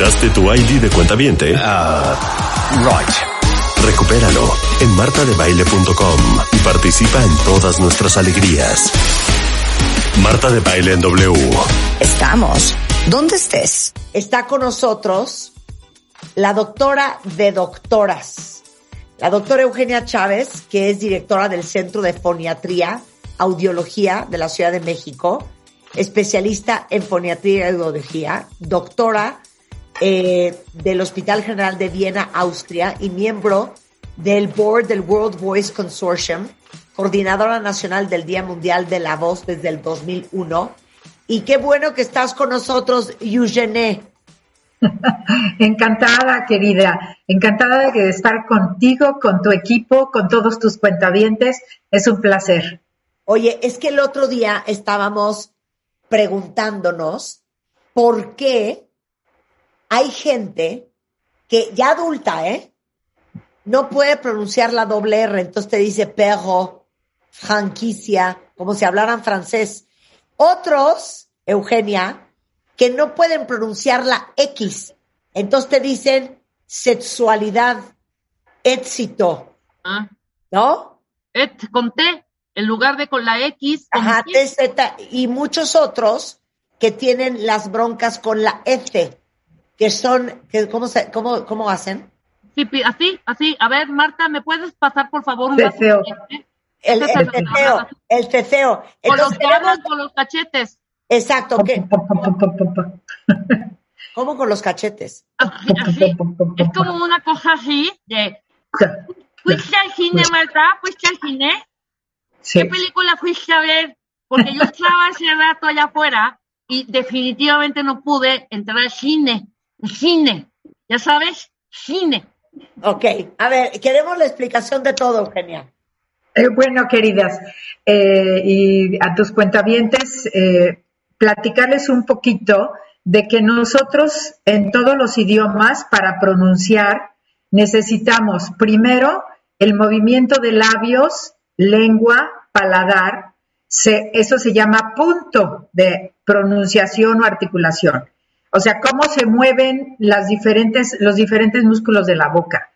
¿Olvidaste tu ID de cuenta viente? Ah, right. Recupéralo en martadebaile.com y participa en todas nuestras alegrías. Marta de Baile en W. Estamos. ¿Dónde estés? Está con nosotros la doctora de doctoras, la doctora Eugenia Chávez, que es directora del Centro de Foniatría, Audiología de la Ciudad de México, especialista en foniatría y audiología, doctora eh, del Hospital General de Viena, Austria, y miembro del board del World Voice Consortium, coordinadora nacional del Día Mundial de la Voz desde el 2001. Y qué bueno que estás con nosotros, Eugenie. Encantada, querida. Encantada de estar contigo, con tu equipo, con todos tus cuentavientes. Es un placer. Oye, es que el otro día estábamos preguntándonos por qué hay gente que ya adulta, ¿eh? No puede pronunciar la doble R, entonces te dice perro, franquicia, como si hablaran francés. Otros, Eugenia, que no pueden pronunciar la X, entonces te dicen sexualidad, éxito, Ah, ¿no? et con T, en lugar de con la X. con Ajá, T. TZ, y muchos otros que tienen las broncas con la F, que son, que, ¿cómo, se, cómo, ¿cómo hacen? Sí, así, así. A ver, Marta, ¿me puedes pasar, por favor, un leche? El, el es el ceceo, el ceceo. Con los con los cachetes. exacto, ¿qué? ¿cómo con los cachetes? Así, así. Es como una cosa así de... ¿Fuiste al cine, Marta? ¿Fuiste al cine? Sí. ¿Qué película fuiste a ver? Porque yo estaba hace rato allá afuera y definitivamente no pude entrar al cine. Cine. ¿Ya sabes? Cine. Ok, a ver, queremos la explicación de todo, Eugenia. Eh, bueno, queridas, eh, y a tus cuentavientes, eh, platicarles un poquito de que nosotros en todos los idiomas para pronunciar necesitamos primero el movimiento de labios, lengua, paladar, se- eso se llama punto de pronunciación o articulación. O sea, cómo se mueven las diferentes, los diferentes músculos de la boca.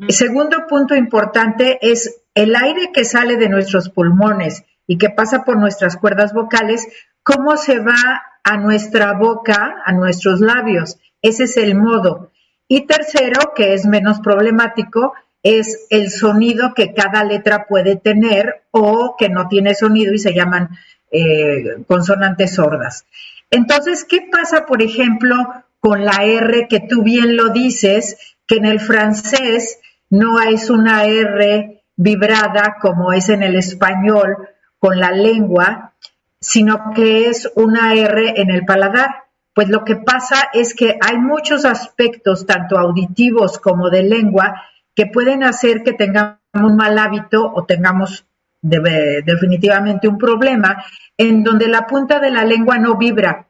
El segundo punto importante es el aire que sale de nuestros pulmones y que pasa por nuestras cuerdas vocales, cómo se va a nuestra boca, a nuestros labios. Ese es el modo. Y tercero, que es menos problemático, es el sonido que cada letra puede tener o que no tiene sonido y se llaman eh, consonantes sordas. Entonces, ¿qué pasa, por ejemplo, con la R que tú bien lo dices, que en el francés no es una R vibrada como es en el español con la lengua, sino que es una R en el paladar? Pues lo que pasa es que hay muchos aspectos, tanto auditivos como de lengua, que pueden hacer que tengamos un mal hábito o tengamos de- definitivamente un problema en donde la punta de la lengua no vibra.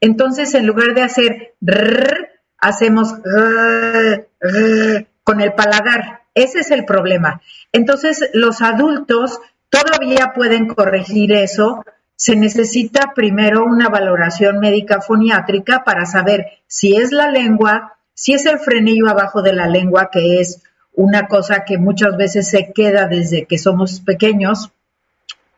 Entonces, en lugar de hacer rrr, hacemos rrr con el paladar. Ese es el problema. Entonces, los adultos todavía pueden corregir eso. Se necesita primero una valoración médica foniátrica para saber si es la lengua, si es el frenillo abajo de la lengua, que es una cosa que muchas veces se queda desde que somos pequeños,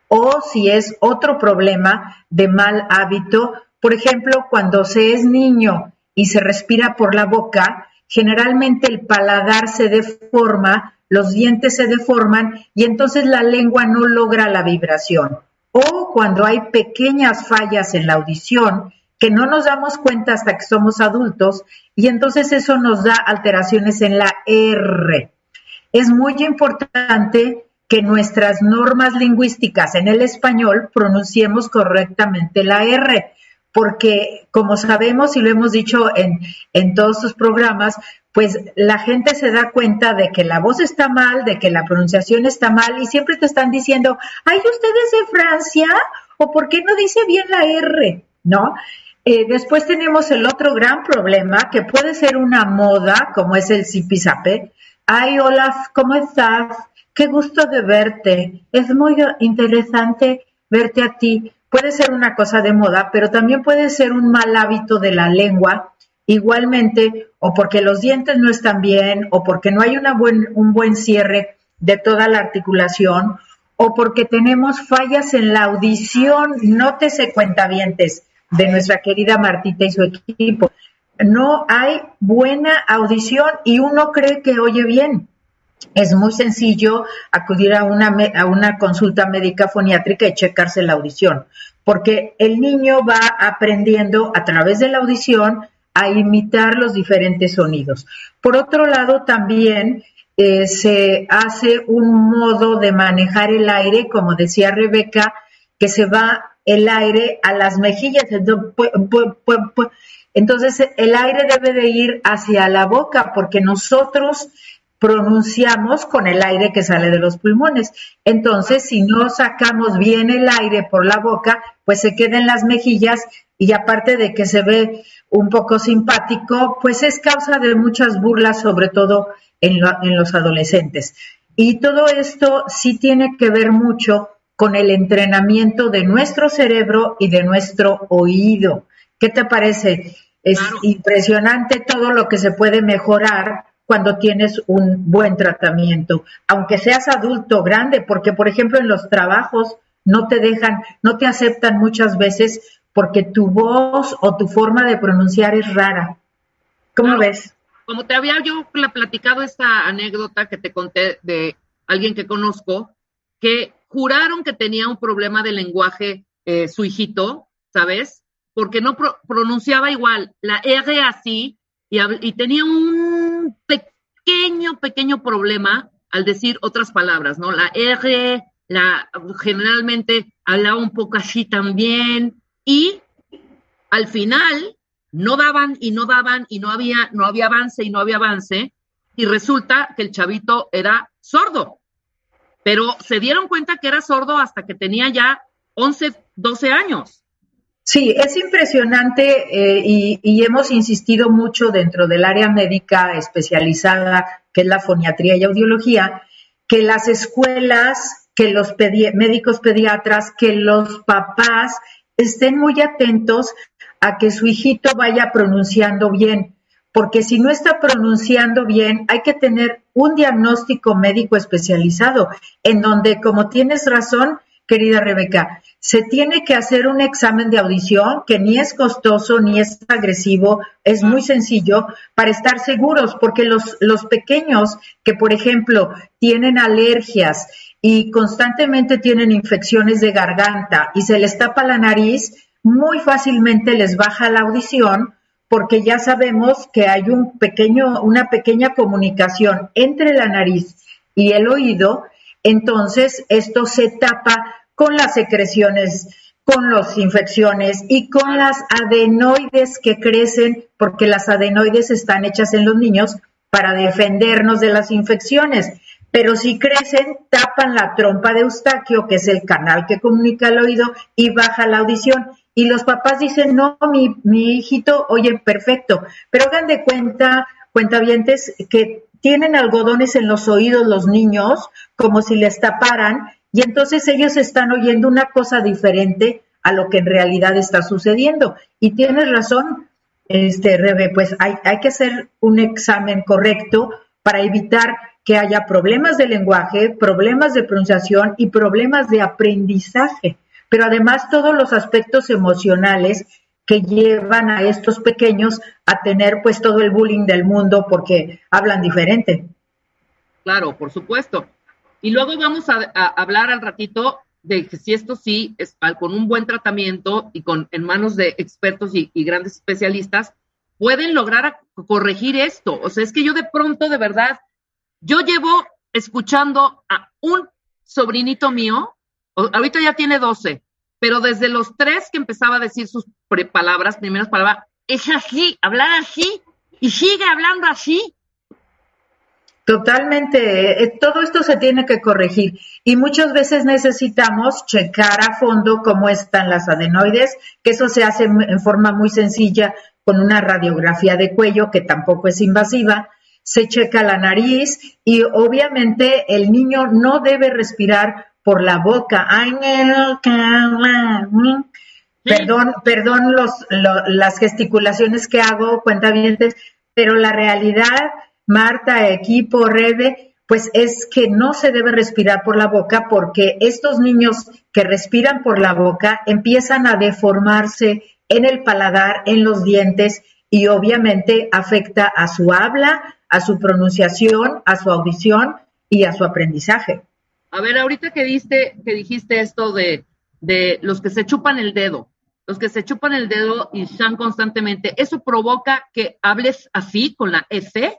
o si es otro problema de mal hábito. Por ejemplo, cuando se es niño y se respira por la boca, generalmente el paladar se deforma, los dientes se deforman y entonces la lengua no logra la vibración. O cuando hay pequeñas fallas en la audición que no nos damos cuenta hasta que somos adultos y entonces eso nos da alteraciones en la R. Es muy importante que nuestras normas lingüísticas en el español pronunciemos correctamente la R, porque como sabemos y lo hemos dicho en, en todos sus programas, pues la gente se da cuenta de que la voz está mal, de que la pronunciación está mal y siempre te están diciendo, ay, ¿usted es de Francia? ¿O por qué no dice bien la R? ¿No? Eh, después tenemos el otro gran problema que puede ser una moda, como es el zipizape. Ay, Olaf, ¿cómo estás? Qué gusto de verte. Es muy interesante verte a ti. Puede ser una cosa de moda, pero también puede ser un mal hábito de la lengua igualmente o porque los dientes no están bien o porque no hay un buen cierre de toda la articulación o porque tenemos fallas en la audición, nótese cuentavientes de nuestra querida Martita y su equipo. No hay buena audición y uno cree que oye bien. Es muy sencillo acudir a una, a una consulta médica foniátrica y checarse la audición, porque el niño va aprendiendo a través de la audición a imitar los diferentes sonidos. Por otro lado, también eh, se hace un modo de manejar el aire, como decía Rebeca, que se va el aire a las mejillas. Entonces, el aire debe de ir hacia la boca porque nosotros pronunciamos con el aire que sale de los pulmones. Entonces, si no sacamos bien el aire por la boca, pues se queda en las mejillas y aparte de que se ve un poco simpático, pues es causa de muchas burlas, sobre todo en, los adolescentes. Y todo esto sí tiene que ver mucho con el entrenamiento de nuestro cerebro y de nuestro oído. ¿Qué te parece? Es impresionante todo lo que se puede mejorar cuando tienes un buen tratamiento, aunque seas adulto grande, porque por ejemplo en los trabajos no te dejan, no te aceptan muchas veces porque tu voz o tu forma de pronunciar es rara. ¿Cómo ves? Como te había yo platicado esta anécdota que te conté de alguien que conozco, que juraron que tenía un problema de lenguaje eh, su hijito, ¿sabes? Porque no pronunciaba igual la R así y, y tenía un pequeño, pequeño problema al decir otras palabras, ¿no? La R, la generalmente hablaba un poco así también, y al final no daban y no daban y no había, no había avance y no había avance y resulta que el chavito era sordo. Pero se dieron cuenta que era sordo hasta que tenía ya 11, 12 años. Sí, es impresionante eh, y, y, hemos insistido mucho dentro del área médica especializada, que es la foniatría y audiología, que las escuelas, que los médicos pediatras, que los papás estén muy atentos a que su hijito vaya pronunciando bien, porque si no está pronunciando bien, hay que tener un diagnóstico médico especializado, en donde, como tienes razón, querida Rebeca, se tiene que hacer un examen de audición que ni es costoso ni es agresivo, es muy sencillo para estar seguros, porque los, los pequeños que, por ejemplo, tienen alergias y constantemente tienen infecciones de garganta y se les tapa la nariz, muy fácilmente les baja la audición porque ya sabemos que hay un pequeño, una pequeña comunicación entre la nariz y el oído, entonces esto se tapa con las secreciones, con las infecciones y con las adenoides que crecen, porque las adenoides están hechas en los niños para defendernos de las infecciones pero si crecen, tapan la trompa de Eustaquio, que es el canal que comunica el oído, y baja la audición. Y los papás dicen, no, mi, mi hijito, oye, perfecto, pero hagan de cuenta, cuentavientes, que tienen algodones en los oídos los niños, como si les taparan, y entonces ellos están oyendo una cosa diferente a lo que en realidad está sucediendo. Y tienes razón, este Rebe, pues hay, hay que hacer un examen correcto para evitar que haya problemas de lenguaje, problemas de pronunciación y problemas de aprendizaje, pero además todos los aspectos emocionales que llevan a estos pequeños a tener pues todo el bullying del mundo porque hablan diferente. Claro, por supuesto. Y luego vamos a, hablar al ratito de que si esto sí es con un buen tratamiento y con en manos de expertos y, y grandes especialistas pueden lograr corregir esto. O sea, es que yo de pronto de verdad yo llevo escuchando a un sobrinito mío, ahorita ya tiene 12, pero desde los tres que empezaba a decir sus palabras, primeras palabras, es así, hablar así, y sigue hablando así. Totalmente, eh, todo esto se tiene que corregir y muchas veces necesitamos checar a fondo cómo están las adenoides, que eso se hace en forma muy sencilla con una radiografía de cuello que tampoco es invasiva se checa la nariz y obviamente el niño no debe respirar por la boca. Perdón, perdón los, las gesticulaciones que hago, cuenta bien, pero la realidad, Marta, equipo, Rebe, pues es que no se debe respirar por la boca porque estos niños que respiran por la boca empiezan a deformarse en el paladar, en los dientes y obviamente afecta a su habla, a su pronunciación, a su audición y a su aprendizaje. A ver, ahorita que diste, que dijiste esto de, de los que se chupan el dedo, los que se chupan el dedo y están constantemente, ¿eso provoca que hables así con la S?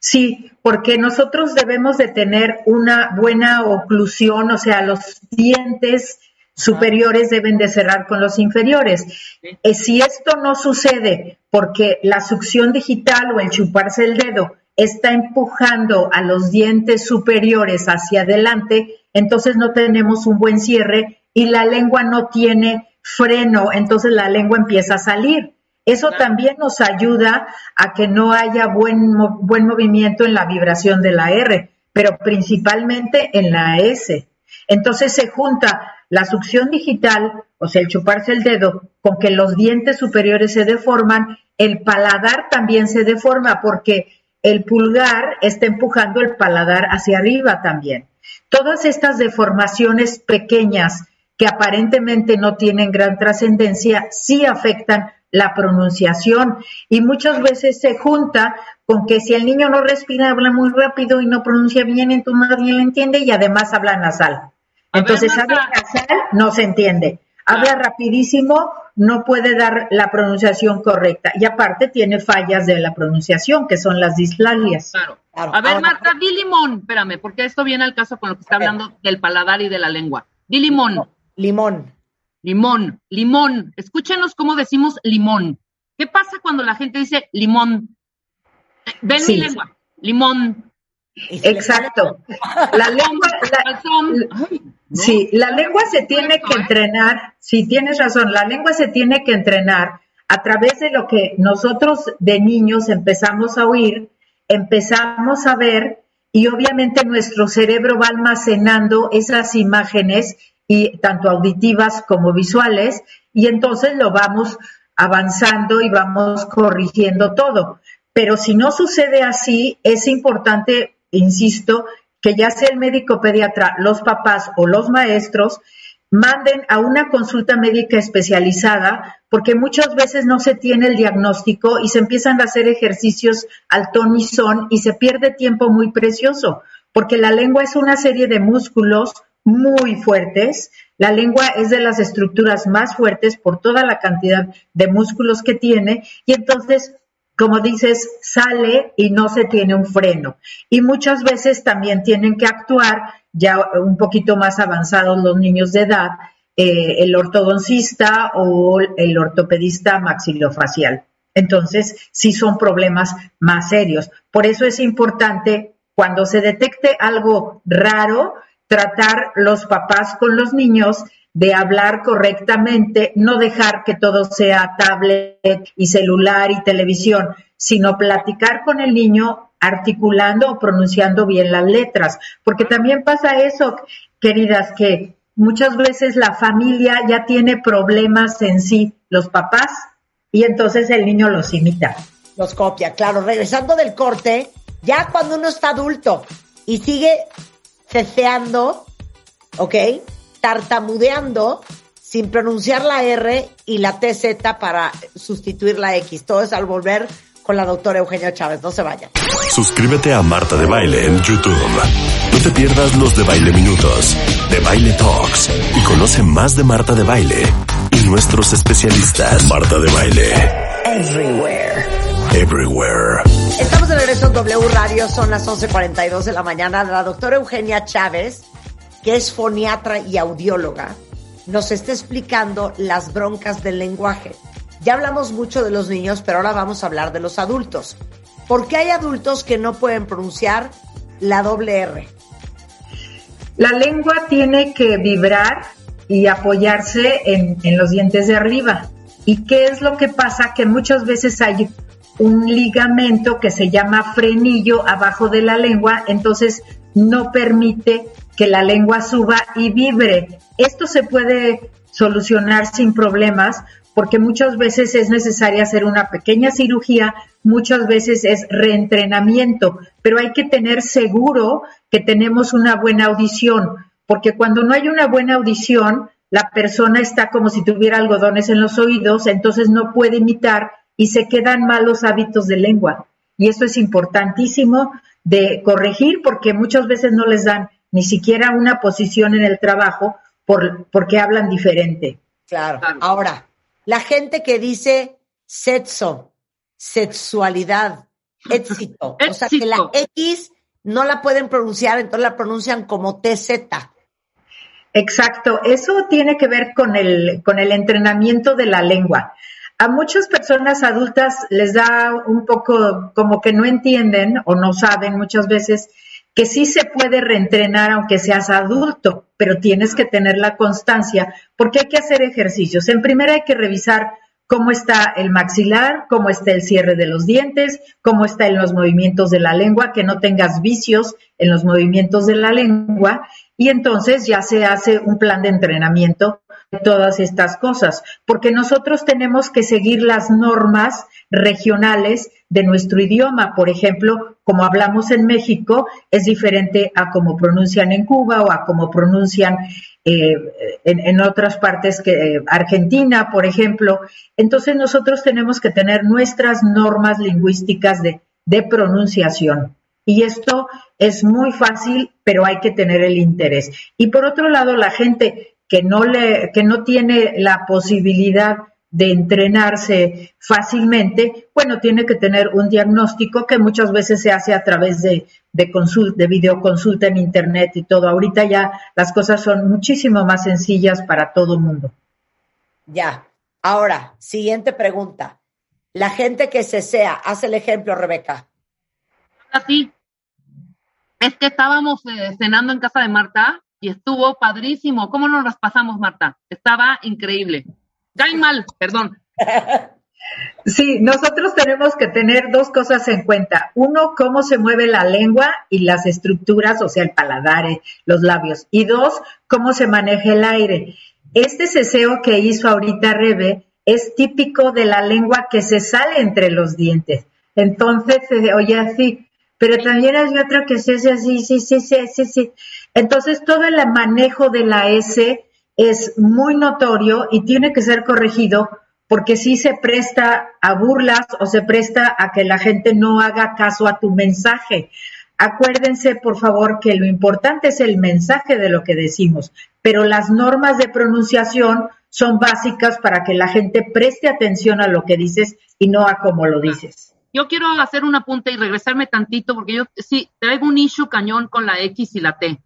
Sí, porque nosotros debemos de tener una buena oclusión, o sea, los dientes superiores deben de cerrar con los inferiores. Eh, si esto no sucede porque la succión digital o el chuparse el dedo está empujando a los dientes superiores hacia adelante, entonces no tenemos un buen cierre y la lengua no tiene freno, entonces la lengua empieza a salir. Eso también nos ayuda a que no haya buen, buen movimiento en la vibración de la R, pero principalmente en la S. Entonces se junta la succión digital, o sea, el chuparse el dedo, con que los dientes superiores se deforman, el paladar también se deforma porque el pulgar está empujando el paladar hacia arriba también. Todas estas deformaciones pequeñas que aparentemente no tienen gran trascendencia, sí afectan la pronunciación y muchas veces se junta con que si el niño no respira, habla muy rápido y no pronuncia bien, entonces nadie le entiende y además habla nasal. Entonces, habla nasal, no se entiende. Habla rapidísimo, no puede dar la pronunciación correcta. Y aparte tiene fallas de la pronunciación, que son las dislalias. Claro. A ver, Marta, di limón. Espérame, porque esto viene al caso con lo que está hablando del paladar y de la lengua. Di limón. Limón. Limón, limón. Escúchenos cómo decimos limón. ¿Qué pasa cuando la gente dice limón? Ven mi lengua. Limón. Exacto. La lengua, sí, la lengua se tiene que entrenar. Sí, tienes razón. La lengua se tiene que entrenar a través de lo que nosotros de niños empezamos a oír, empezamos a ver y obviamente nuestro cerebro va almacenando esas imágenes y tanto auditivas como visuales, y entonces lo vamos avanzando y vamos corrigiendo todo. Pero si no sucede así, es importante, insisto, que ya sea el médico pediatra, los papás o los maestros, manden a una consulta médica especializada, porque muchas veces no se tiene el diagnóstico y se empiezan a hacer ejercicios al ton y son y se pierde tiempo muy precioso, porque la lengua es una serie de músculos muy fuertes. La lengua es de las estructuras más fuertes por toda la cantidad de músculos que tiene y entonces, como dices, sale y no se tiene un freno. Y muchas veces también tienen que actuar ya un poquito más avanzados los niños de edad, eh, el ortodoncista o el ortopedista maxilofacial. Entonces, sí son problemas más serios. Por eso es importante cuando se detecte algo raro, tratar los papás con los niños de hablar correctamente, no dejar que todo sea tablet y celular y televisión, sino platicar con el niño articulando o pronunciando bien las letras, porque también pasa eso, queridas, que muchas veces la familia ya tiene problemas en sí, los papás, y entonces el niño los imita. Los copia, claro. Regresando del corte, ya cuando uno está adulto y sigue ceceando, ¿ok? Tartamudeando sin pronunciar la R y la TZ para sustituir la X. Todo es al volver con la doctora Eugenia Chávez. No se vayan. Suscríbete a Marta de Baile en YouTube. No te pierdas los de Baile Minutos, de Baile Talks y conoce más de Marta de Baile y nuestros especialistas. Marta de Baile. Everywhere. Everywhere. Estamos de regreso en W Radio, son las 11.42 de la mañana. La doctora Eugenia Chávez, que es foniatra y audióloga, nos está explicando las broncas del lenguaje. Ya hablamos mucho de los niños, pero ahora vamos a hablar de los adultos. ¿Por qué hay adultos que no pueden pronunciar la doble R? La lengua tiene que vibrar y apoyarse en, en los dientes de arriba. ¿Y qué es lo que pasa? Que muchas veces hay un ligamento que se llama frenillo abajo de la lengua, entonces no permite que la lengua suba y vibre. Esto se puede solucionar sin problemas, porque muchas veces es necesaria hacer una pequeña cirugía, muchas veces es reentrenamiento, pero hay que tener seguro que tenemos una buena audición, porque cuando no hay una buena audición, la persona está como si tuviera algodones en los oídos, entonces no puede imitar y se quedan malos hábitos de lengua. Y eso es importantísimo de corregir porque muchas veces no les dan ni siquiera una posición en el trabajo por, porque hablan diferente. Claro. Ahora, la gente que dice sexo, sexualidad, éxito, o sea que la X no la pueden pronunciar, entonces la pronuncian como TZ. Exacto, eso tiene que ver con el, con el entrenamiento de la lengua. A muchas personas adultas les da un poco como que no entienden o no saben muchas veces que sí se puede reentrenar aunque seas adulto, pero tienes que tener la constancia porque hay que hacer ejercicios. En primera hay que revisar cómo está el maxilar, cómo está el cierre de los dientes, cómo está en los movimientos de la lengua, que no tengas vicios en los movimientos de la lengua y entonces ya se hace un plan de entrenamiento todas estas cosas, porque nosotros tenemos que seguir las normas regionales de nuestro idioma. Por ejemplo, como hablamos en México, es diferente a como pronuncian en Cuba o a como pronuncian eh, en, otras partes que Argentina, por ejemplo. Entonces nosotros tenemos que tener nuestras normas lingüísticas de, de pronunciación. Y esto es muy fácil, pero hay que tener el interés. Y por otro lado, la gente que no, le, que no tiene la posibilidad de entrenarse fácilmente, bueno, tiene que tener un diagnóstico que muchas veces se hace a través de, de, de videoconsulta en Internet y todo. Ahorita ya las cosas son muchísimo más sencillas para todo el mundo. Ya. Ahora, siguiente pregunta. La gente que se sea, haz el ejemplo, Rebeca. Así, es que estábamos eh, cenando en casa de Marta y estuvo padrísimo. ¿Cómo nos las pasamos, Marta? Estaba increíble. Cae mal, perdón. Sí, nosotros tenemos que tener dos cosas en cuenta. Uno, cómo se mueve la lengua y las estructuras, o sea, el paladar, eh, los labios. Y dos, cómo se maneja el aire. Este ceseo que hizo ahorita Rebe es típico de la lengua que se sale entre los dientes. Entonces, oye así, pero también hay otro que se hace así, sí, sí, sí, sí, sí. Entonces, todo el manejo de la S es muy notorio y tiene que ser corregido porque sí se presta a burlas o se presta a que la gente no haga caso a tu mensaje. Acuérdense, por favor, que lo importante es el mensaje de lo que decimos, pero las normas de pronunciación son básicas para que la gente preste atención a lo que dices y no a cómo lo dices. Yo quiero hacer un apunte y regresarme tantito porque yo sí traigo un issue cañón con la X y la T.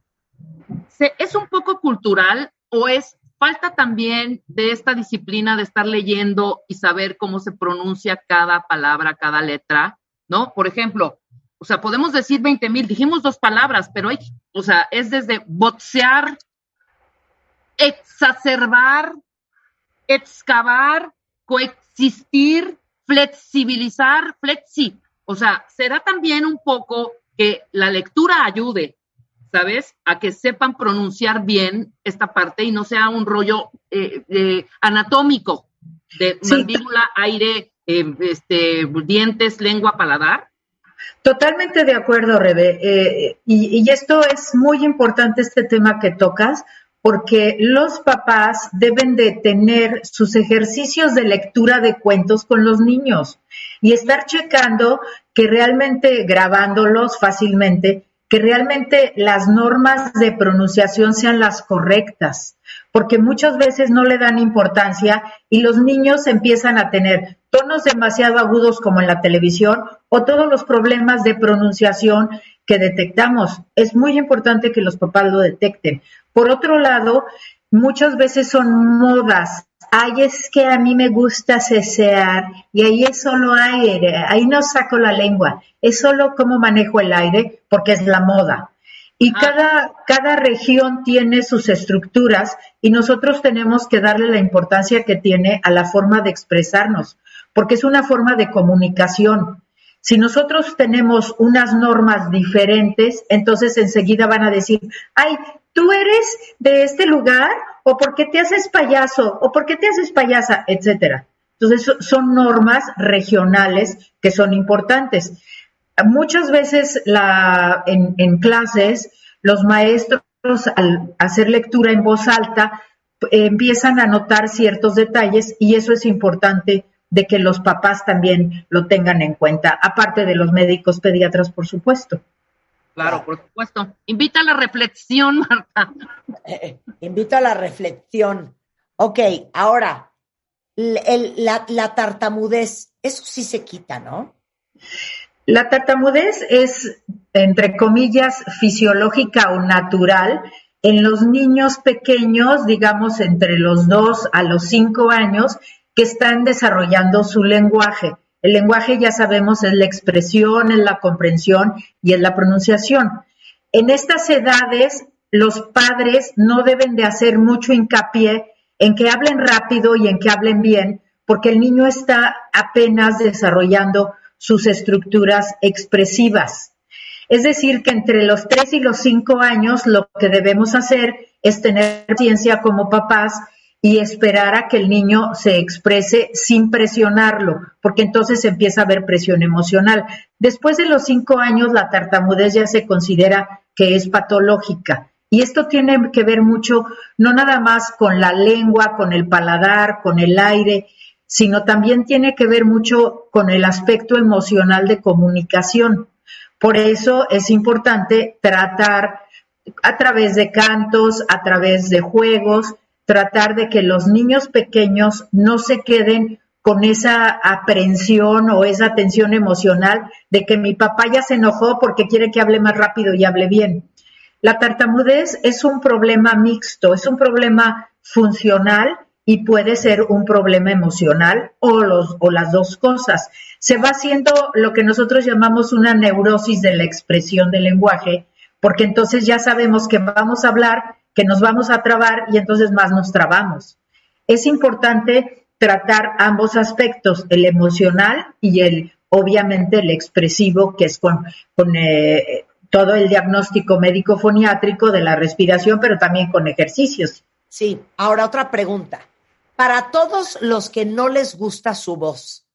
¿Es un poco cultural o es falta también de esta disciplina de estar leyendo y saber cómo se pronuncia cada palabra, cada letra? ¿No? Por ejemplo, o sea, podemos decir 20 mil, dijimos dos palabras, pero hay, o sea, es desde boxear, exacerbar, excavar, coexistir, flexibilizar, flexi. O sea, será también un poco que la lectura ayude, ¿sabes? A que sepan pronunciar bien esta parte y no sea un rollo eh, anatómico de mandíbula, aire, eh, este, dientes, lengua, paladar. Totalmente de acuerdo, Rebe. Eh, y, y, esto es muy importante, este tema que tocas, porque los papás deben de tener sus ejercicios de lectura de cuentos con los niños y estar checando que realmente grabándolos fácilmente, que realmente las normas de pronunciación sean las correctas, porque muchas veces no le dan importancia y los niños empiezan a tener tonos demasiado agudos como en la televisión o todos los problemas de pronunciación que detectamos. Es muy importante que los papás lo detecten, por otro lado, muchas veces son modas. Ay, es que a mí me gusta cesear y ahí es solo aire, ahí no saco la lengua, es solo cómo manejo el aire porque es la moda. Y ah. cada, cada región tiene sus estructuras y nosotros tenemos que darle la importancia que tiene a la forma de expresarnos, porque es una forma de comunicación. Si nosotros tenemos unas normas diferentes, entonces enseguida van a decir, ay, tú eres de este lugar, o por qué te haces payaso, o por qué te haces payasa, etcétera. Entonces son normas regionales que son importantes. Muchas veces la, en, en clases los maestros al hacer lectura en voz alta empiezan a notar ciertos detalles y eso es importante de que los papás también lo tengan en cuenta, aparte de los médicos pediatras, por supuesto. Claro, por supuesto. Invita a la reflexión, Marta. Eh, eh, invito a la reflexión. Ok, ahora, la, la tartamudez, eso sí se quita, ¿no? La tartamudez es, entre comillas, fisiológica o natural en los niños pequeños, digamos entre los dos a los cinco años, que están desarrollando su lenguaje. El lenguaje, ya sabemos, es la expresión, es la comprensión y es la pronunciación. En estas edades, los padres no deben de hacer mucho hincapié en que hablen rápido y en que hablen bien, porque el niño está apenas desarrollando sus estructuras expresivas. Es decir, que entre los tres y los cinco años lo que debemos hacer es tener paciencia como papás y esperar a que el niño se exprese sin presionarlo, porque entonces empieza a haber presión emocional. Después de los cinco años, la tartamudez ya se considera que es patológica. Y esto tiene que ver mucho, no nada más con la lengua, con el paladar, con el aire, sino también tiene que ver mucho con el aspecto emocional de comunicación. Por eso es importante tratar a través de cantos, a través de juegos, tratar de que los niños pequeños no se queden con esa aprensión o esa tensión emocional de que mi papá ya se enojó porque quiere que hable más rápido y hable bien. La tartamudez es un problema mixto, es un problema funcional y puede ser un problema emocional o, los, o las dos cosas. Se va haciendo lo que nosotros llamamos una neurosis de la expresión del lenguaje, porque entonces ya sabemos que vamos a hablar que nos vamos a trabar y entonces más nos trabamos. Es importante tratar ambos aspectos, el emocional y el, obviamente, el expresivo, que es con, con eh, todo el diagnóstico médico foniátrico de la respiración, pero también con ejercicios. Sí, ahora otra pregunta. Para todos los que no les gusta su voz,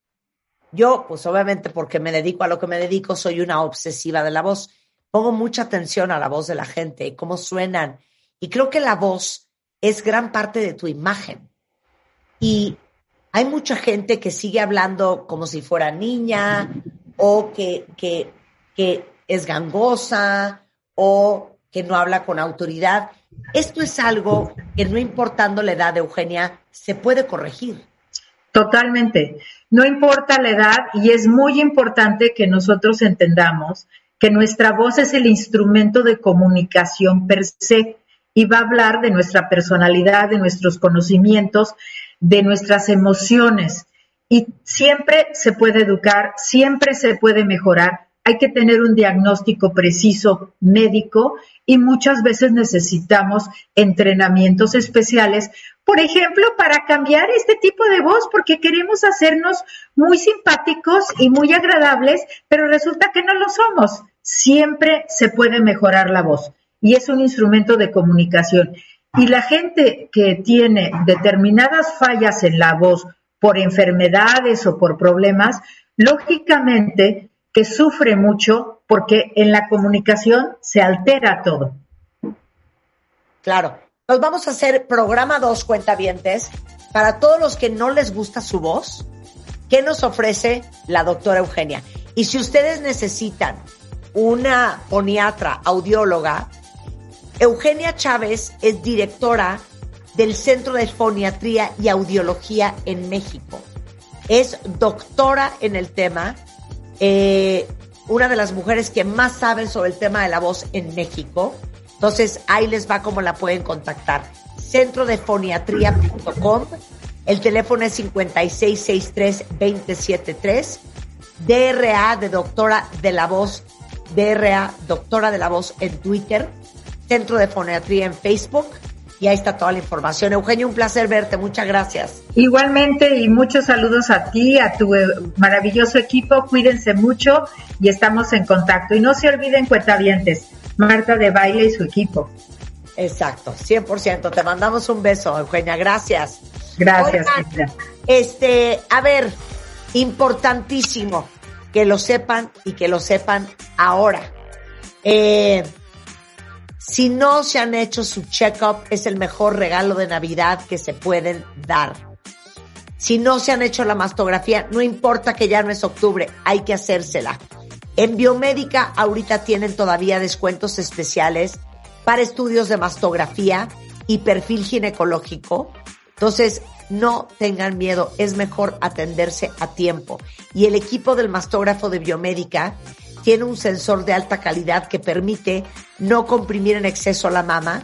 yo, pues obviamente porque me dedico a lo que me dedico, soy una obsesiva de la voz. Pongo mucha atención a la voz de la gente, cómo suenan, y creo que la voz es gran parte de tu imagen. Y hay mucha gente que sigue hablando como si fuera niña o que, que, que es gangosa o que no habla con autoridad. Esto es algo que no importando la edad de Eugenia, se puede corregir. Totalmente. No importa la edad y es muy importante que nosotros entendamos que nuestra voz es el instrumento de comunicación per se y va a hablar de nuestra personalidad, de nuestros conocimientos, de nuestras emociones. Y siempre se puede educar, siempre se puede mejorar. Hay que tener un diagnóstico preciso médico y muchas veces necesitamos entrenamientos especiales, por ejemplo, para cambiar este tipo de voz, porque queremos hacernos muy simpáticos y muy agradables, pero resulta que no lo somos. Siempre se puede mejorar la voz y es un instrumento de comunicación. Y la gente que tiene determinadas fallas en la voz por enfermedades o por problemas, lógicamente que sufre mucho porque en la comunicación se altera todo. Claro. Nos vamos a hacer programa dos cuentavientes para todos los que no les gusta su voz. ¿Qué nos ofrece la doctora Eugenia? Y si ustedes necesitan una poniatra, audióloga, Eugenia Chávez es directora del Centro de Foniatría y Audiología en México. Es doctora en el tema, eh, una de las mujeres que más saben sobre el tema de la voz en México. Entonces, ahí les va cómo la pueden contactar. Centrodefoniatría.com. El teléfono es 5663-273. DRA de doctora de la voz. DRA, doctora de la voz en Twitter Centro de Foniatría en Facebook y ahí está toda la información. Eugenio, un placer verte, muchas gracias. Igualmente y muchos saludos a ti, a tu eh, maravilloso equipo, cuídense mucho y estamos en contacto. Y no se olviden, cuentavientes, Marta de Baile y su equipo. Exacto, 100%. Te mandamos un beso, Eugenia, gracias. Gracias. este, a ver, importantísimo que lo sepan y que lo sepan ahora. Eh, si no se han hecho su check-up, es el mejor regalo de Navidad que se pueden dar. Si no se han hecho la mastografía, no importa que ya no es octubre, hay que hacérsela. En Biomédica ahorita tienen todavía descuentos especiales para estudios de mastografía y perfil ginecológico. Entonces, no tengan miedo, es mejor atenderse a tiempo. Y el equipo del mastógrafo de Biomédica tiene un sensor de alta calidad que permite no comprimir en exceso la mama.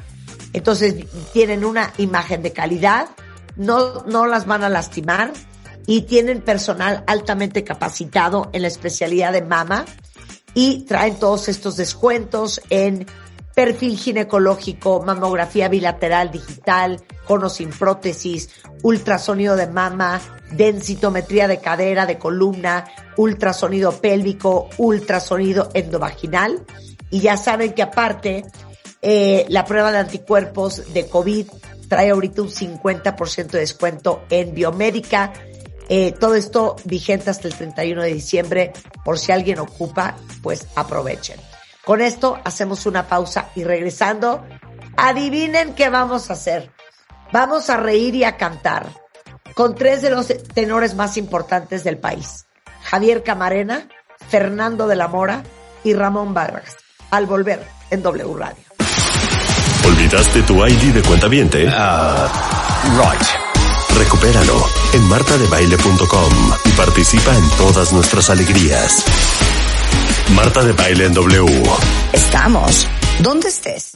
Entonces tienen una imagen de calidad, no, no las van a lastimar y tienen personal altamente capacitado en la especialidad de mama y traen todos estos descuentos en perfil ginecológico, mamografía bilateral digital, cono sin prótesis, ultrasonido de mama, densitometría de cadera, de columna, ultrasonido pélvico, ultrasonido endovaginal. Y ya saben que aparte, eh, la prueba de anticuerpos de COVID trae ahorita un 50% de descuento en biomédica. Eh, todo esto vigente hasta el 31 de diciembre. Por si alguien ocupa, pues aprovechen. Con esto hacemos una pausa y regresando, adivinen qué vamos a hacer. Vamos a reír y a cantar con tres de los tenores más importantes del país. Javier Camarena, Fernando de la Mora y Ramón Vargas. Al volver en W Radio. ¿Olvidaste tu ID de cuenta viente? Uh, right. Recupéralo en martadebaile.com y participa en todas nuestras alegrías. Marta de Baile en W. Estamos. ¿Dónde estés?